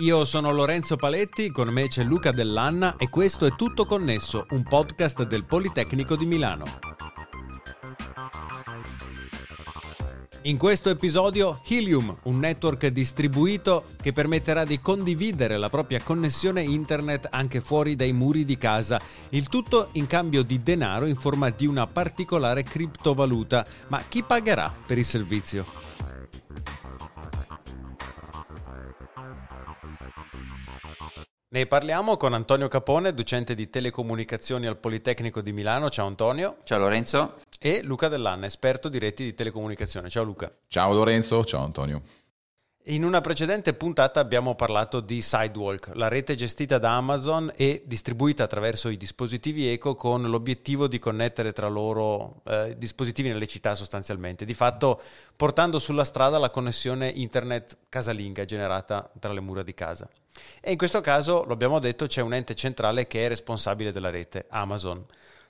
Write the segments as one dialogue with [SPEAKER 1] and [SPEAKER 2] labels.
[SPEAKER 1] Io sono Lorenzo Paletti, con me c'è Luca Dell'Anna e questo è Tutto Connesso, un podcast del Politecnico di Milano. In questo episodio Helium, un network distribuito che permetterà di condividere la propria connessione internet anche fuori dai muri di casa, il tutto in cambio di denaro in forma di una particolare criptovaluta. Ma chi pagherà per il servizio? Ne parliamo con Antonio Capone, docente di telecomunicazioni al Politecnico di Milano. Ciao Antonio.
[SPEAKER 2] Ciao Lorenzo.
[SPEAKER 1] E Luca Dell'Anna, esperto di reti di telecomunicazione. Ciao Luca.
[SPEAKER 3] Ciao Lorenzo, ciao Antonio.
[SPEAKER 1] In una precedente puntata abbiamo parlato di Sidewalk, la rete gestita da Amazon e distribuita attraverso i dispositivi eco con l'obiettivo di connettere tra loro eh, dispositivi nelle città sostanzialmente, di fatto portando sulla strada la connessione internet casalinga generata tra le mura di casa. E in questo caso, lo abbiamo detto, c'è un ente centrale che è responsabile della rete, Amazon.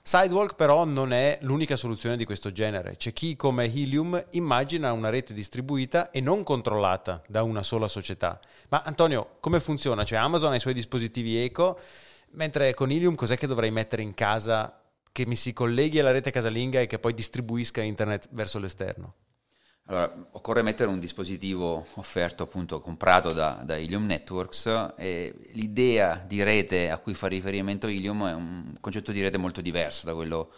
[SPEAKER 1] Sidewalk però non è l'unica soluzione di questo genere. C'è chi come Helium immagina una rete distribuita e non controllata da una sola società. Ma Antonio, come funziona? Cioè Amazon ha i suoi dispositivi eco, mentre con Helium cos'è che dovrei mettere in casa che mi si colleghi alla rete casalinga e che poi distribuisca internet verso l'esterno?
[SPEAKER 2] Allora, occorre mettere un dispositivo offerto, appunto, comprato da, da Ilium Networks e l'idea di rete a cui fa riferimento Ilium è un concetto di rete molto diverso da quello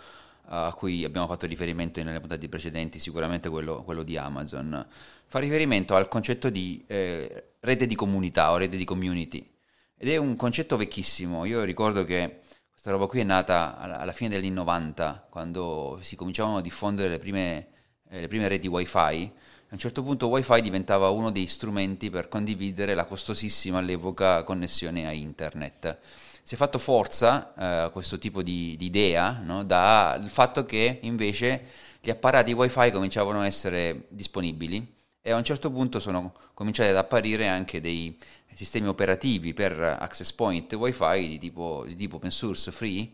[SPEAKER 2] a cui abbiamo fatto riferimento nelle puntate precedenti, sicuramente quello, quello di Amazon. Fa riferimento al concetto di eh, rete di comunità o rete di community ed è un concetto vecchissimo. Io ricordo che questa roba qui è nata alla, alla fine degli anni 90, quando si cominciavano a diffondere le prime eh, le prime reti wifi, a un certo punto wifi diventava uno dei strumenti per condividere la costosissima all'epoca connessione a internet. Si è fatto forza eh, questo tipo di, di idea no? dal fatto che invece gli apparati wifi cominciavano a essere disponibili e a un certo punto sono cominciati ad apparire anche dei sistemi operativi per access point wifi di tipo, di tipo open source free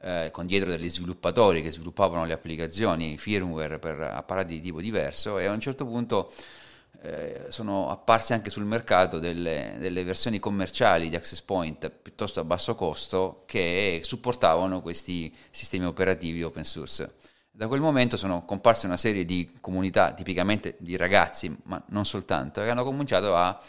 [SPEAKER 2] eh, con dietro degli sviluppatori che sviluppavano le applicazioni firmware per apparati di tipo diverso e a un certo punto eh, sono apparse anche sul mercato delle, delle, versioni commerciali di access point piuttosto a basso costo che supportavano questi sistemi operativi open source. Da quel momento sono comparse una serie di comunità tipicamente di ragazzi, ma non soltanto, che hanno cominciato a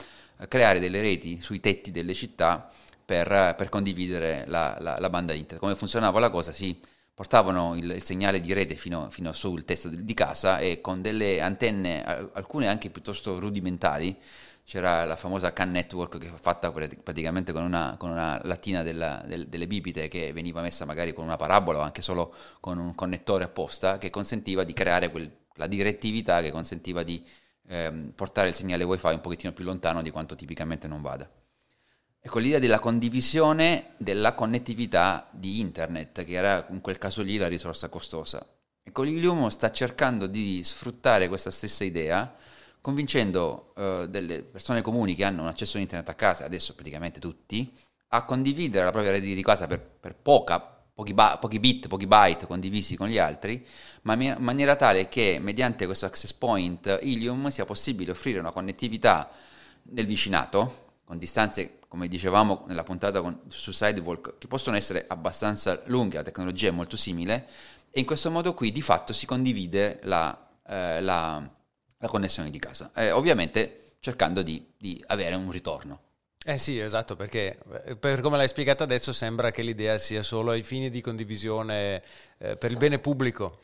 [SPEAKER 2] creare delle reti sui tetti delle città per, per condividere la, la, la, banda internet. Come funzionava la cosa? Si portavano il, il segnale di rete fino, fino, sul testo di casa e con delle antenne, alcune anche piuttosto rudimentali, c'era la famosa CAN network che fatta praticamente con una, con una lattina della, del, delle bibite che veniva messa magari con una parabola o anche solo con un connettore apposta che consentiva di creare quel, la direttività che consentiva di ehm, portare il segnale wifi un pochettino più lontano di quanto tipicamente non vada. Ecco l'idea della condivisione della connettività di internet, che era in quel caso lì la risorsa costosa. Ecco, l'Ilium sta cercando di sfruttare questa stessa idea, convincendo eh, delle persone comuni che hanno un accesso a internet a casa, adesso praticamente tutti, a condividere la propria rete di casa per, per poca, pochi, ba- pochi, bit, pochi byte condivisi con gli altri, ma in maniera tale che mediante questo access point Ilium sia possibile offrire una connettività nel vicinato, con distanze, come dicevamo nella puntata con, su Sidewalk, che possono essere abbastanza lunghe, la tecnologia è molto simile, e in questo modo qui di fatto si condivide la, eh, la, la connessione di casa, eh, ovviamente cercando di, di avere un ritorno.
[SPEAKER 1] Eh sì, esatto, perché eh, per come l'hai spiegata adesso sembra che l'idea sia solo ai fini di condivisione eh, per il bene pubblico.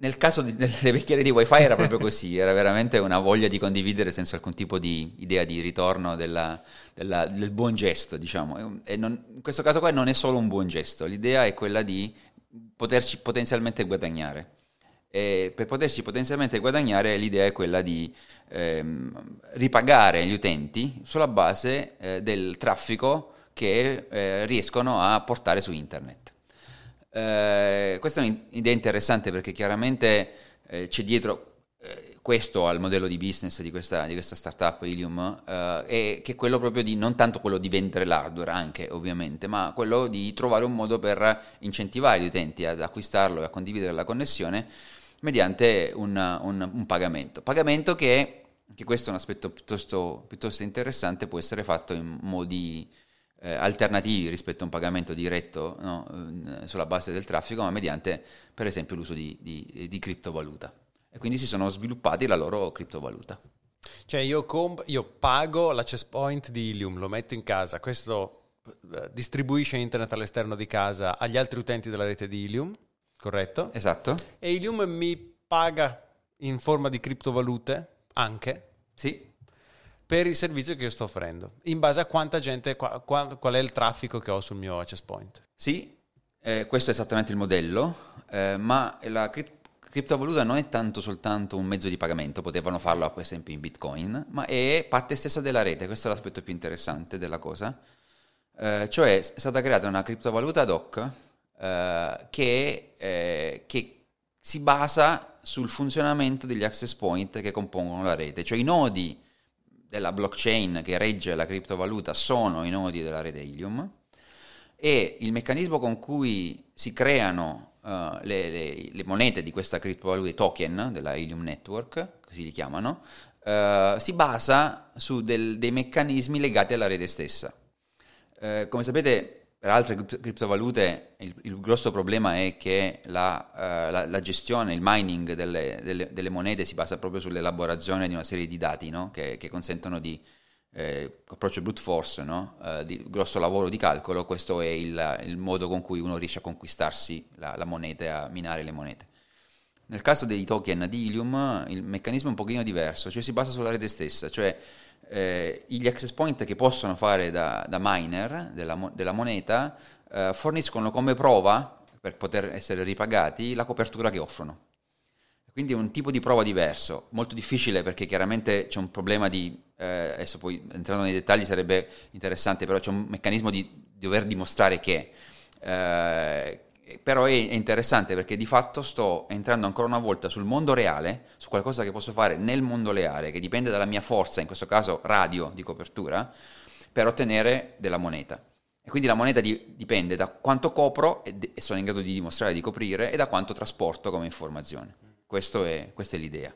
[SPEAKER 2] Nel caso di, delle vecchiere di wifi era proprio così, era veramente una voglia di condividere senza alcun tipo di idea di ritorno della, della, del buon gesto, diciamo. Non, in questo caso qua non è solo un buon gesto, l'idea è quella di poterci potenzialmente guadagnare. E per poterci potenzialmente guadagnare l'idea è quella di ehm, ripagare gli utenti sulla base eh, del traffico che eh, riescono a portare su internet. Eh, questa è un'idea interessante perché chiaramente eh, c'è dietro eh, questo al modello di business di questa, di questa startup Ilium, eh, che è quello proprio di non tanto quello di vendere l'hardware anche ovviamente, ma quello di trovare un modo per incentivare gli utenti ad acquistarlo e a condividere la connessione mediante un, un, un pagamento. Pagamento che che questo è un aspetto piuttosto, piuttosto interessante, può essere fatto in modi eh, alternativi rispetto a un pagamento diretto no, eh, sulla base del traffico, ma mediante per esempio l'uso di, di, di criptovaluta. E quindi si sono sviluppati la loro criptovaluta.
[SPEAKER 1] Cioè io, comp- io pago l'access point di Ilium, lo metto in casa, questo eh, distribuisce internet all'esterno di casa agli altri utenti della rete di Ilium, corretto?
[SPEAKER 2] Esatto.
[SPEAKER 1] E Ilium mi paga in forma di criptovalute anche?
[SPEAKER 2] Sì.
[SPEAKER 1] Per il servizio che io sto offrendo, in base a quanta gente, qual, qual è il traffico che ho sul mio access point.
[SPEAKER 2] Sì, eh, questo è esattamente il modello, eh, ma la cri- criptovaluta non è tanto soltanto un mezzo di pagamento, potevano farlo per esempio in Bitcoin, ma è parte stessa della rete, questo è l'aspetto più interessante della cosa. Eh, cioè è stata creata una criptovaluta ad hoc eh, che, eh, che si basa sul funzionamento degli access point che compongono la rete, cioè i nodi della blockchain che regge la criptovaluta sono i nodi della rete Helium e il meccanismo con cui si creano uh, le, le, le, monete di questa criptovaluta, i token della Helium Network, così li chiamano, uh, si basa su del, dei meccanismi legati alla rete stessa. Uh, come sapete, per altre criptovalute il, il, grosso problema è che la, uh, la, la gestione, il mining delle, delle, delle, monete si basa proprio sull'elaborazione di una serie di dati no? che, che, consentono di eh, approccio brute force, no? uh, di grosso lavoro di calcolo, questo è il, il, modo con cui uno riesce a conquistarsi la, la moneta a minare le monete. Nel caso dei token di Ilium il meccanismo è un pochino diverso, cioè si basa sulla rete stessa, cioè eh, gli access point che possono fare da, da miner della, della moneta eh, forniscono come prova, per poter essere ripagati, la copertura che offrono. Quindi è un tipo di prova diverso, molto difficile perché chiaramente c'è un problema di, eh, adesso poi entrando nei dettagli sarebbe interessante, però c'è un meccanismo di dover dimostrare che eh, però è, interessante perché di fatto sto entrando ancora una volta sul mondo reale, su qualcosa che posso fare nel mondo reale, che dipende dalla mia forza, in questo caso radio di copertura, per ottenere della moneta. E quindi la moneta di, dipende da quanto copro e, e, sono in grado di dimostrare di coprire e da quanto trasporto come informazione. È, questa è l'idea.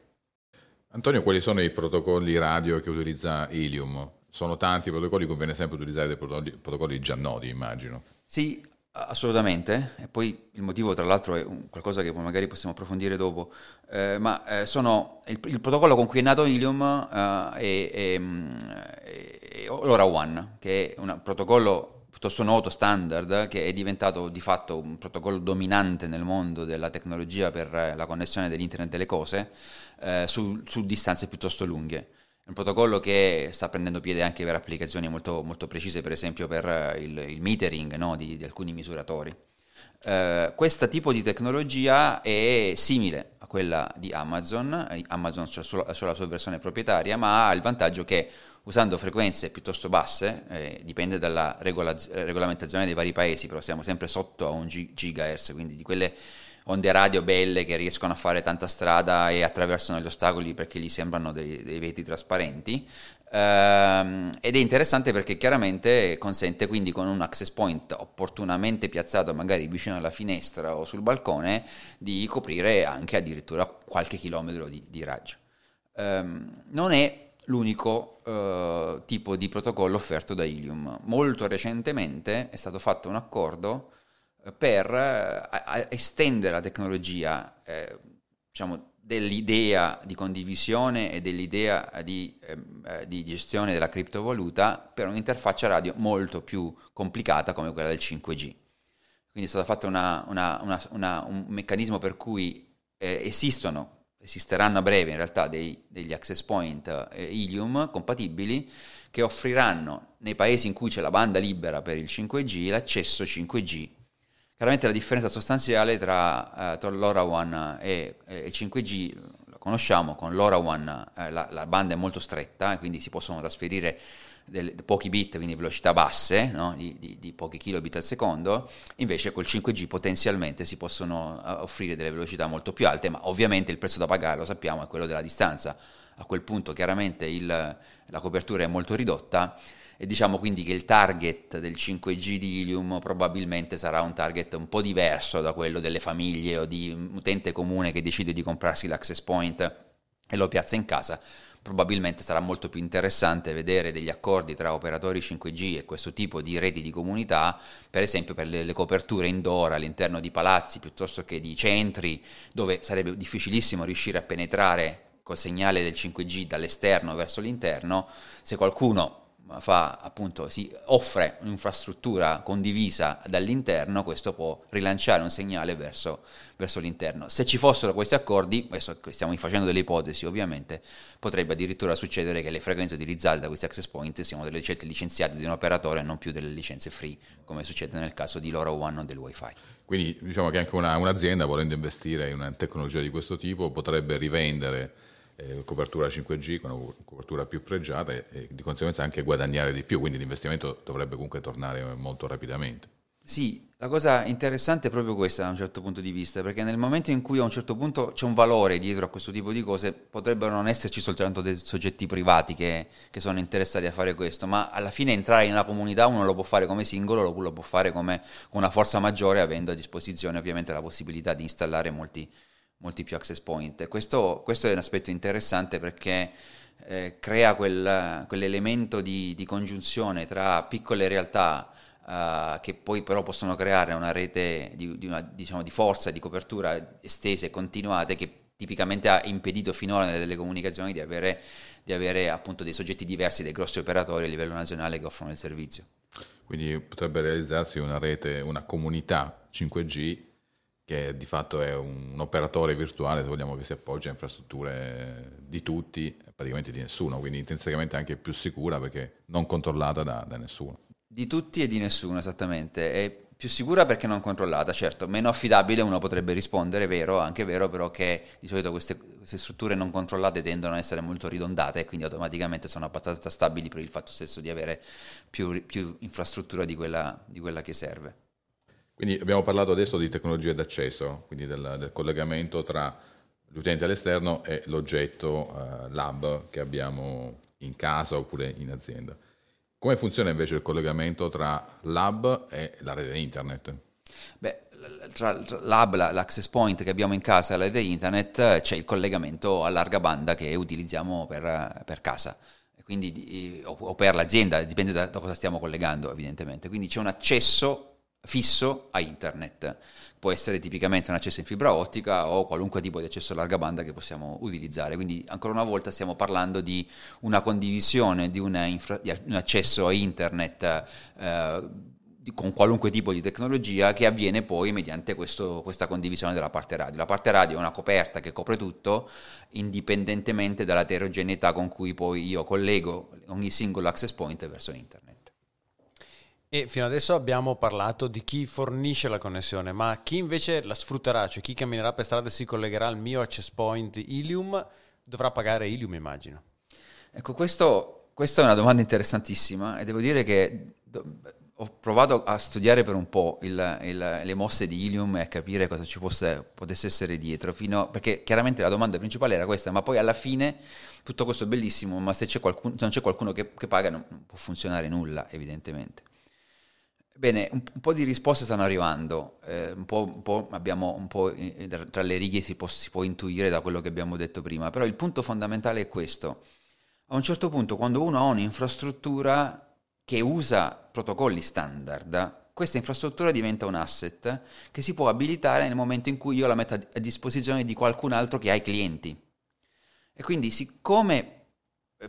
[SPEAKER 3] Antonio, quali sono i protocolli radio che utilizza Ilium? Sono tanti i protocolli, conviene sempre utilizzare dei protocolli, protocolli già noti, immagino.
[SPEAKER 2] Sì, Assolutamente, e poi il motivo tra l'altro è qualcosa che magari possiamo approfondire dopo, eh, ma eh, sono, il, il, protocollo con cui è nato Ilium eh, è, è, è, LoRaWAN, che è un protocollo piuttosto noto, standard, che è diventato di fatto un protocollo dominante nel mondo della tecnologia per la connessione dell'internet delle cose eh, su, su distanze piuttosto lunghe. È un protocollo che sta prendendo piede anche per applicazioni molto, molto precise, per esempio per eh, il, il metering no, di, di, alcuni misuratori. Uh, questo tipo di tecnologia è simile a quella di Amazon, Amazon ha solo la sua versione proprietaria, ma ha il vantaggio che usando frequenze piuttosto basse, eh, dipende dalla regola, regolamentazione dei vari paesi, però siamo sempre sotto a un gigahertz, quindi di quelle onde radio belle che riescono a fare tanta strada e attraversano gli ostacoli perché gli sembrano dei, dei vetri trasparenti. Uh, ed è interessante perché chiaramente consente quindi con un access point opportunamente piazzato magari vicino alla finestra o sul balcone di coprire anche addirittura qualche chilometro di, di raggio. Um, non è l'unico uh, tipo di protocollo offerto da Ilium. Molto recentemente è stato fatto un accordo per eh, estendere la tecnologia eh, diciamo, dell'idea di condivisione e dell'idea di, ehm, eh, di, gestione della criptovaluta per un'interfaccia radio molto più complicata come quella del 5G. Quindi è stato fatto una, una, una, un meccanismo per cui eh, esistono, esisteranno a breve in realtà dei, degli access point eh, Ilium compatibili che offriranno nei paesi in cui c'è la banda libera per il 5G l'accesso 5G Chiaramente la differenza sostanziale tra, eh, tra LoRaWAN e, e, 5G lo conosciamo, con LoRaWAN eh, la, la, banda è molto stretta, quindi si possono trasferire dei, pochi bit, quindi velocità basse, no? di, di, di, pochi kilobit al secondo, invece col 5G potenzialmente si possono uh, offrire delle velocità molto più alte, ma ovviamente il prezzo da pagare, lo sappiamo, è quello della distanza. A quel punto chiaramente il, la copertura è molto ridotta e diciamo quindi che il target del 5G di Ilium probabilmente sarà un target un po' diverso da quello delle famiglie o di utente comune che decide di comprarsi l'access point e lo piazza in casa, probabilmente sarà molto più interessante vedere degli accordi tra operatori 5G e questo tipo di reti di comunità, per esempio per le, le coperture indoor all'interno di palazzi piuttosto che di centri dove sarebbe difficilissimo riuscire a penetrare col segnale del 5G dall'esterno verso l'interno, se qualcuno fa, appunto, si offre un'infrastruttura condivisa dall'interno, questo può rilanciare un segnale verso, verso l'interno. Se ci fossero questi accordi, adesso stiamo facendo delle ipotesi ovviamente, potrebbe addirittura succedere che le frequenze utilizzate da questi access point siano delle scelte licenziate di un operatore e non più delle licenze free, come succede nel caso di LoRaWAN o del Wi-Fi.
[SPEAKER 3] Quindi diciamo che anche una, un'azienda volendo investire in una tecnologia di questo tipo potrebbe rivendere eh, copertura 5G con una copertura più pregiata e, di conseguenza anche guadagnare di più, quindi l'investimento dovrebbe comunque tornare molto rapidamente.
[SPEAKER 2] Sì, la cosa interessante è proprio questa da un certo punto di vista, perché nel momento in cui a un certo punto c'è un valore dietro a questo tipo di cose, potrebbero non esserci soltanto dei soggetti privati che, che sono interessati a fare questo, ma alla fine entrare in una comunità uno lo può fare come singolo, lo, lo può fare come, con una forza maggiore, avendo a disposizione ovviamente la possibilità di installare molti, molti più access point. Questo, questo è un aspetto interessante perché eh, crea quel, quell'elemento di, di, congiunzione tra piccole realtà uh, che poi però possono creare una rete di, di, una, diciamo, di forza, di copertura estese e continuate che tipicamente ha impedito finora nelle telecomunicazioni di avere, di avere appunto dei soggetti diversi dai grossi operatori a livello nazionale che offrono il servizio.
[SPEAKER 3] Quindi potrebbe realizzarsi una rete, una comunità 5G che di fatto è un, operatore virtuale, se vogliamo, che si appoggia a infrastrutture di tutti, praticamente di nessuno, quindi intrinsecamente anche più sicura perché non controllata da, da nessuno.
[SPEAKER 2] Di tutti e di nessuno, esattamente. È più sicura perché non controllata, certo, meno affidabile uno potrebbe rispondere, è vero, anche vero però che di solito queste, queste strutture non controllate tendono a essere molto ridondate e quindi automaticamente sono abbastanza stabili per il fatto stesso di avere più, più infrastruttura di quella, di quella che serve.
[SPEAKER 3] Quindi abbiamo parlato adesso di tecnologie d'accesso, quindi del, del collegamento tra l'utente all'esterno e l'oggetto uh, lab che abbiamo in casa oppure in azienda. Come funziona invece il collegamento tra lab e la rete internet?
[SPEAKER 2] Beh, tra l'hub, l'access point che abbiamo in casa e la rete internet c'è il collegamento a larga banda che utilizziamo per, per casa. Quindi, o per l'azienda, dipende da cosa stiamo collegando evidentemente. Quindi c'è un accesso fisso a internet. Può essere tipicamente un accesso in fibra ottica o qualunque tipo di accesso a larga banda che possiamo utilizzare. Quindi ancora una volta stiamo parlando di una condivisione di, una infra- di un accesso a internet eh, con qualunque tipo di tecnologia che avviene poi mediante questo, questa condivisione della parte radio. La parte radio è una coperta che copre tutto indipendentemente dall'eterogeneità con cui poi io collego ogni singolo access point verso internet.
[SPEAKER 1] E fino adesso abbiamo parlato di chi fornisce la connessione, ma chi invece la sfrutterà, cioè chi camminerà per strada e si collegherà al mio access point Ilium, dovrà pagare Ilium, immagino.
[SPEAKER 2] Ecco, questo, questa è una domanda interessantissima e devo dire che ho provato a studiare per un po' il, il, le mosse di Ilium e a capire cosa ci fosse, potesse essere dietro, fino, perché chiaramente la domanda principale era questa, ma poi alla fine tutto questo è bellissimo, ma se, c'è qualcuno, se non c'è qualcuno che, che paga non può funzionare nulla, evidentemente. Bene, un, po' di risposte stanno arrivando, eh, un, po', un, po', abbiamo un po' tra le righe si può, si può, intuire da quello che abbiamo detto prima, però il punto fondamentale è questo. A un certo punto, quando uno ha un'infrastruttura che usa protocolli standard, questa infrastruttura diventa un asset che si può abilitare nel momento in cui io la metto a disposizione di qualcun altro che ha i clienti. E quindi siccome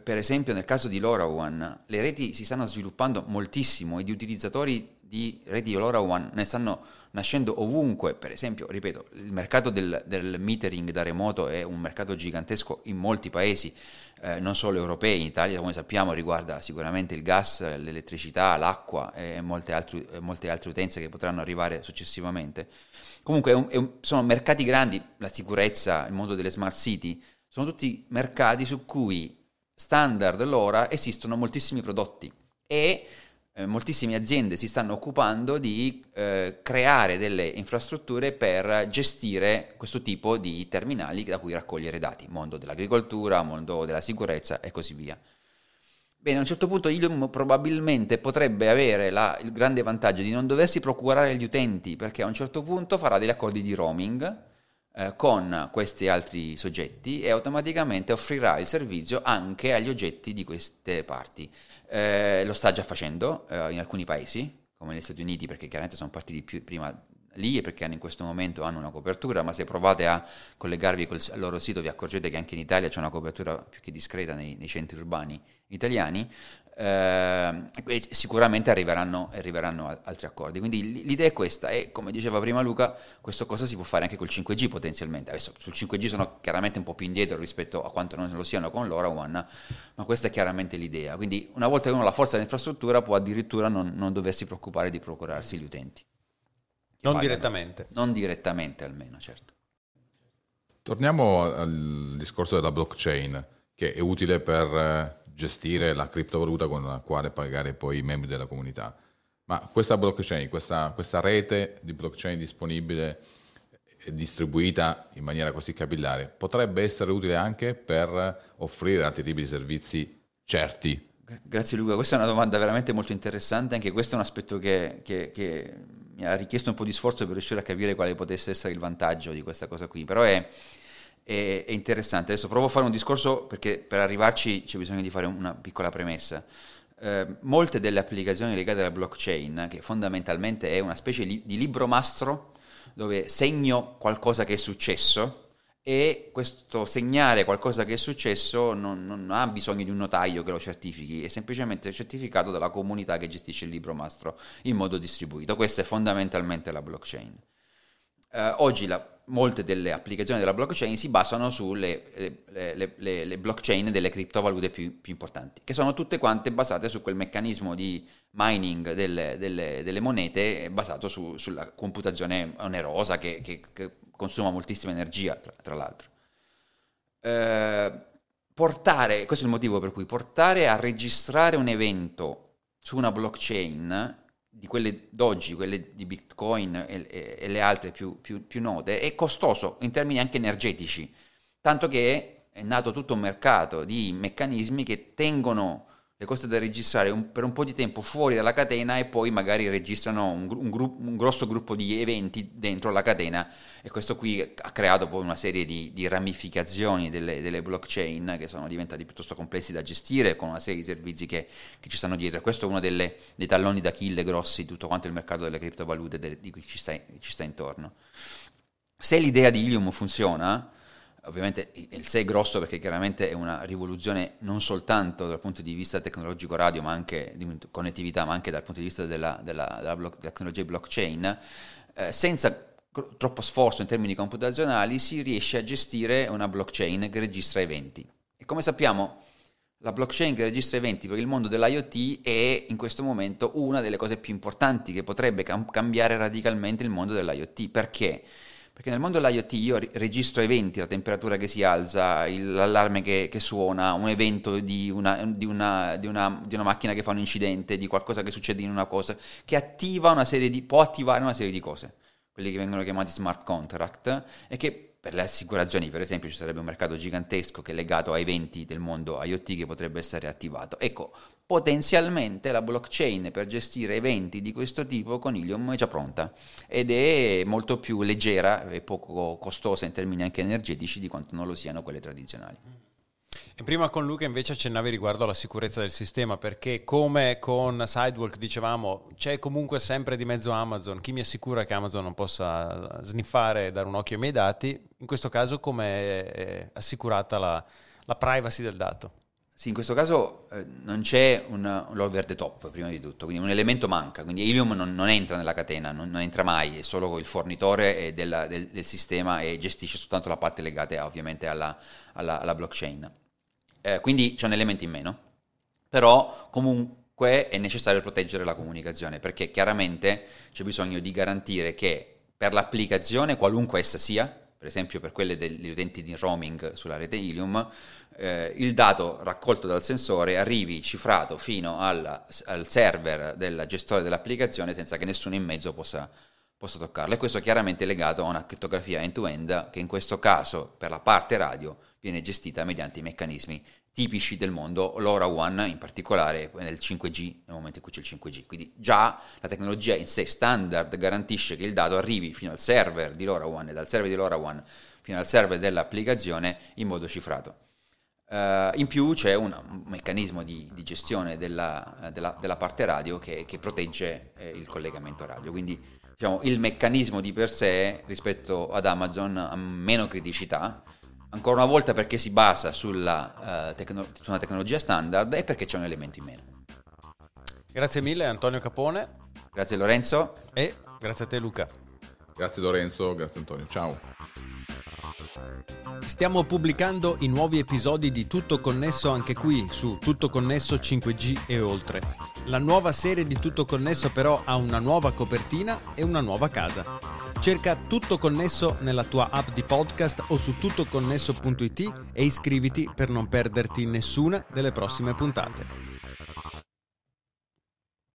[SPEAKER 2] per esempio nel caso di LoRaWAN, le reti si stanno sviluppando moltissimo e gli utilizzatori di reti LoRaWAN ne stanno nascendo ovunque, per esempio, ripeto, il mercato del, del metering da remoto è un mercato gigantesco in molti paesi, eh, non solo europei, in Italia come sappiamo riguarda sicuramente il gas, l'elettricità, l'acqua e molte, altri, molte altre utenze che potranno arrivare successivamente. Comunque è un, è un, sono mercati grandi, la sicurezza, il mondo delle smart city, sono tutti mercati su cui standard l'ora esistono moltissimi prodotti e eh, moltissime aziende si stanno occupando di eh, creare delle infrastrutture per gestire questo tipo di terminali da cui raccogliere dati, mondo dell'agricoltura, mondo della sicurezza e così via. Bene, a un certo punto Ilium probabilmente potrebbe avere la, il grande vantaggio di non doversi procurare gli utenti, perché a un certo punto farà degli accordi di roaming eh, con questi altri soggetti e automaticamente offrirà il servizio anche agli oggetti di queste parti. Eh, lo sta già facendo eh, in alcuni paesi, come negli Stati Uniti, perché chiaramente sono partiti più, prima lì perché in questo momento hanno una copertura, ma se provate a collegarvi col, al loro sito vi accorgete che anche in Italia c'è una copertura più che discreta nei, nei centri urbani italiani eh, sicuramente arriveranno, arriveranno, altri accordi. Quindi l'idea è questa e come diceva prima Luca, questa cosa si può fare anche col 5G potenzialmente. Adesso sul 5G sono chiaramente un po' più indietro rispetto a quanto non lo siano con l'ORA ma questa è chiaramente l'idea. Quindi una volta che uno ha la forza dell'infrastruttura può addirittura non, non doversi preoccupare di procurarsi gli utenti.
[SPEAKER 1] Non Pagano. direttamente.
[SPEAKER 2] Non direttamente almeno, certo.
[SPEAKER 3] Torniamo al discorso della blockchain, che è utile per eh, gestire la criptovaluta con la quale pagare poi i membri della comunità. Ma questa blockchain, questa, questa rete di blockchain disponibile e distribuita in maniera così capillare, potrebbe essere utile anche per offrire altri tipi di servizi certi.
[SPEAKER 2] Grazie Luca, questa è una domanda veramente molto interessante, anche questo è un aspetto che, che, che mi ha richiesto un po' di sforzo per riuscire a capire quale potesse essere il vantaggio di questa cosa qui, però è, è, è, interessante. Adesso provo a fare un discorso perché per arrivarci c'è bisogno di fare una piccola premessa. Eh, molte delle applicazioni legate alla blockchain, che fondamentalmente è una specie li, di libro mastro dove segno qualcosa che è successo e questo segnare qualcosa che è successo non, non, ha bisogno di un notaio che lo certifichi, è semplicemente certificato dalla comunità che gestisce il libro mastro in modo distribuito. Questa è fondamentalmente la blockchain. Eh, oggi la, molte delle applicazioni della blockchain si basano sulle le, le, le, le blockchain delle criptovalute più, più, importanti, che sono tutte quante basate su quel meccanismo di mining delle, delle, delle monete basato su, sulla computazione onerosa che, che, che, consuma moltissima energia, tra, tra l'altro. Eh, portare, questo è il motivo per cui portare a registrare un evento su una blockchain di quelle d'oggi, quelle di Bitcoin e, e, le altre più, più, più, note, è costoso in termini anche energetici, tanto che è nato tutto un mercato di meccanismi che tengono le cose da registrare un, per un po' di tempo fuori dalla catena e poi magari registrano un, un, gruppo, un, grosso gruppo di eventi dentro la catena e questo qui ha creato poi una serie di, di ramificazioni delle, delle, blockchain che sono diventati piuttosto complessi da gestire con una serie di servizi che, che ci stanno dietro. Questo è uno delle, dei talloni d'Achille grossi di tutto quanto il mercato delle criptovalute de, di cui ci sta, ci sta intorno. Se l'idea di Ilium funziona, Ovviamente il 6 è grosso perché chiaramente è una rivoluzione non soltanto dal punto di vista tecnologico radio, ma anche di connettività, ma anche dal punto di vista della, della, della block, tecnologia blockchain. Eh, senza troppo sforzo in termini computazionali si riesce a gestire una blockchain che registra eventi. E come sappiamo, la blockchain che registra eventi per il mondo dell'IoT è in questo momento una delle cose più importanti che potrebbe cam- cambiare radicalmente il mondo dell'IoT. Perché? Perché nel mondo dell'IoT io registro eventi, la temperatura che si alza, l'allarme che, che, suona, un evento di una, di, una, di, una, di una, macchina che fa un incidente, di qualcosa che succede in una cosa, che attiva una serie di, può attivare una serie di cose, quelli che vengono chiamati smart contract, e che per le assicurazioni, per esempio, ci sarebbe un mercato gigantesco che è legato a eventi del mondo IoT che potrebbe essere attivato. Ecco, potenzialmente la blockchain per gestire eventi di questo tipo con Ilium è già pronta ed è molto più leggera e poco costosa in termini anche energetici di quanto non lo siano quelle tradizionali.
[SPEAKER 1] E prima con Luca invece accennavi riguardo alla sicurezza del sistema, perché come con Sidewalk dicevamo, c'è comunque sempre di mezzo Amazon, chi mi assicura che Amazon non possa sniffare e dare un occhio ai miei dati, in questo caso come è assicurata la, la privacy del dato?
[SPEAKER 2] Sì, in questo caso eh, non c'è un, over the top, prima di tutto, quindi un elemento manca, quindi Ilium non, non entra nella catena, non, non, entra mai, è solo il fornitore della, del, del, sistema e gestisce soltanto la parte legata ovviamente alla, alla, alla blockchain. Eh, quindi c'è un elemento in meno, però comunque è necessario proteggere la comunicazione, perché chiaramente c'è bisogno di garantire che per l'applicazione, qualunque essa sia, per esempio per quelle degli utenti di roaming sulla rete Ilium, eh, il dato raccolto dal sensore arrivi cifrato fino alla, al server del gestore dell'applicazione senza che nessuno in mezzo possa, possa toccarlo. E questo è chiaramente legato a una crittografia end-to-end che in questo caso per la parte radio viene gestita mediante i meccanismi tipici del mondo, LoRaWAN in particolare nel 5G, nel momento in cui c'è il 5G. Quindi già la tecnologia in sé standard garantisce che il dato arrivi fino al server di LoRaWAN e dal server di LoRaWAN fino al server dell'applicazione in modo cifrato. Uh, in più c'è un, un meccanismo di, di gestione della, della, della, parte radio che, che protegge eh, il collegamento radio, quindi diciamo, il meccanismo di per sé rispetto ad Amazon ha meno criticità, ancora una volta perché si basa sulla, uh, tecno- su una tecnologia standard e perché c'è un elemento in meno.
[SPEAKER 1] Grazie mille Antonio Capone.
[SPEAKER 2] Grazie Lorenzo.
[SPEAKER 1] E grazie a te Luca.
[SPEAKER 3] Grazie Lorenzo, grazie Antonio. Ciao.
[SPEAKER 1] Stiamo pubblicando i nuovi episodi di Tutto Connesso anche qui su Tutto Connesso 5G e oltre. La nuova serie di Tutto Connesso però ha una nuova copertina e una nuova casa. Cerca Tutto Connesso nella tua app di podcast o su tuttoconnesso.it e iscriviti per non perderti nessuna delle prossime puntate.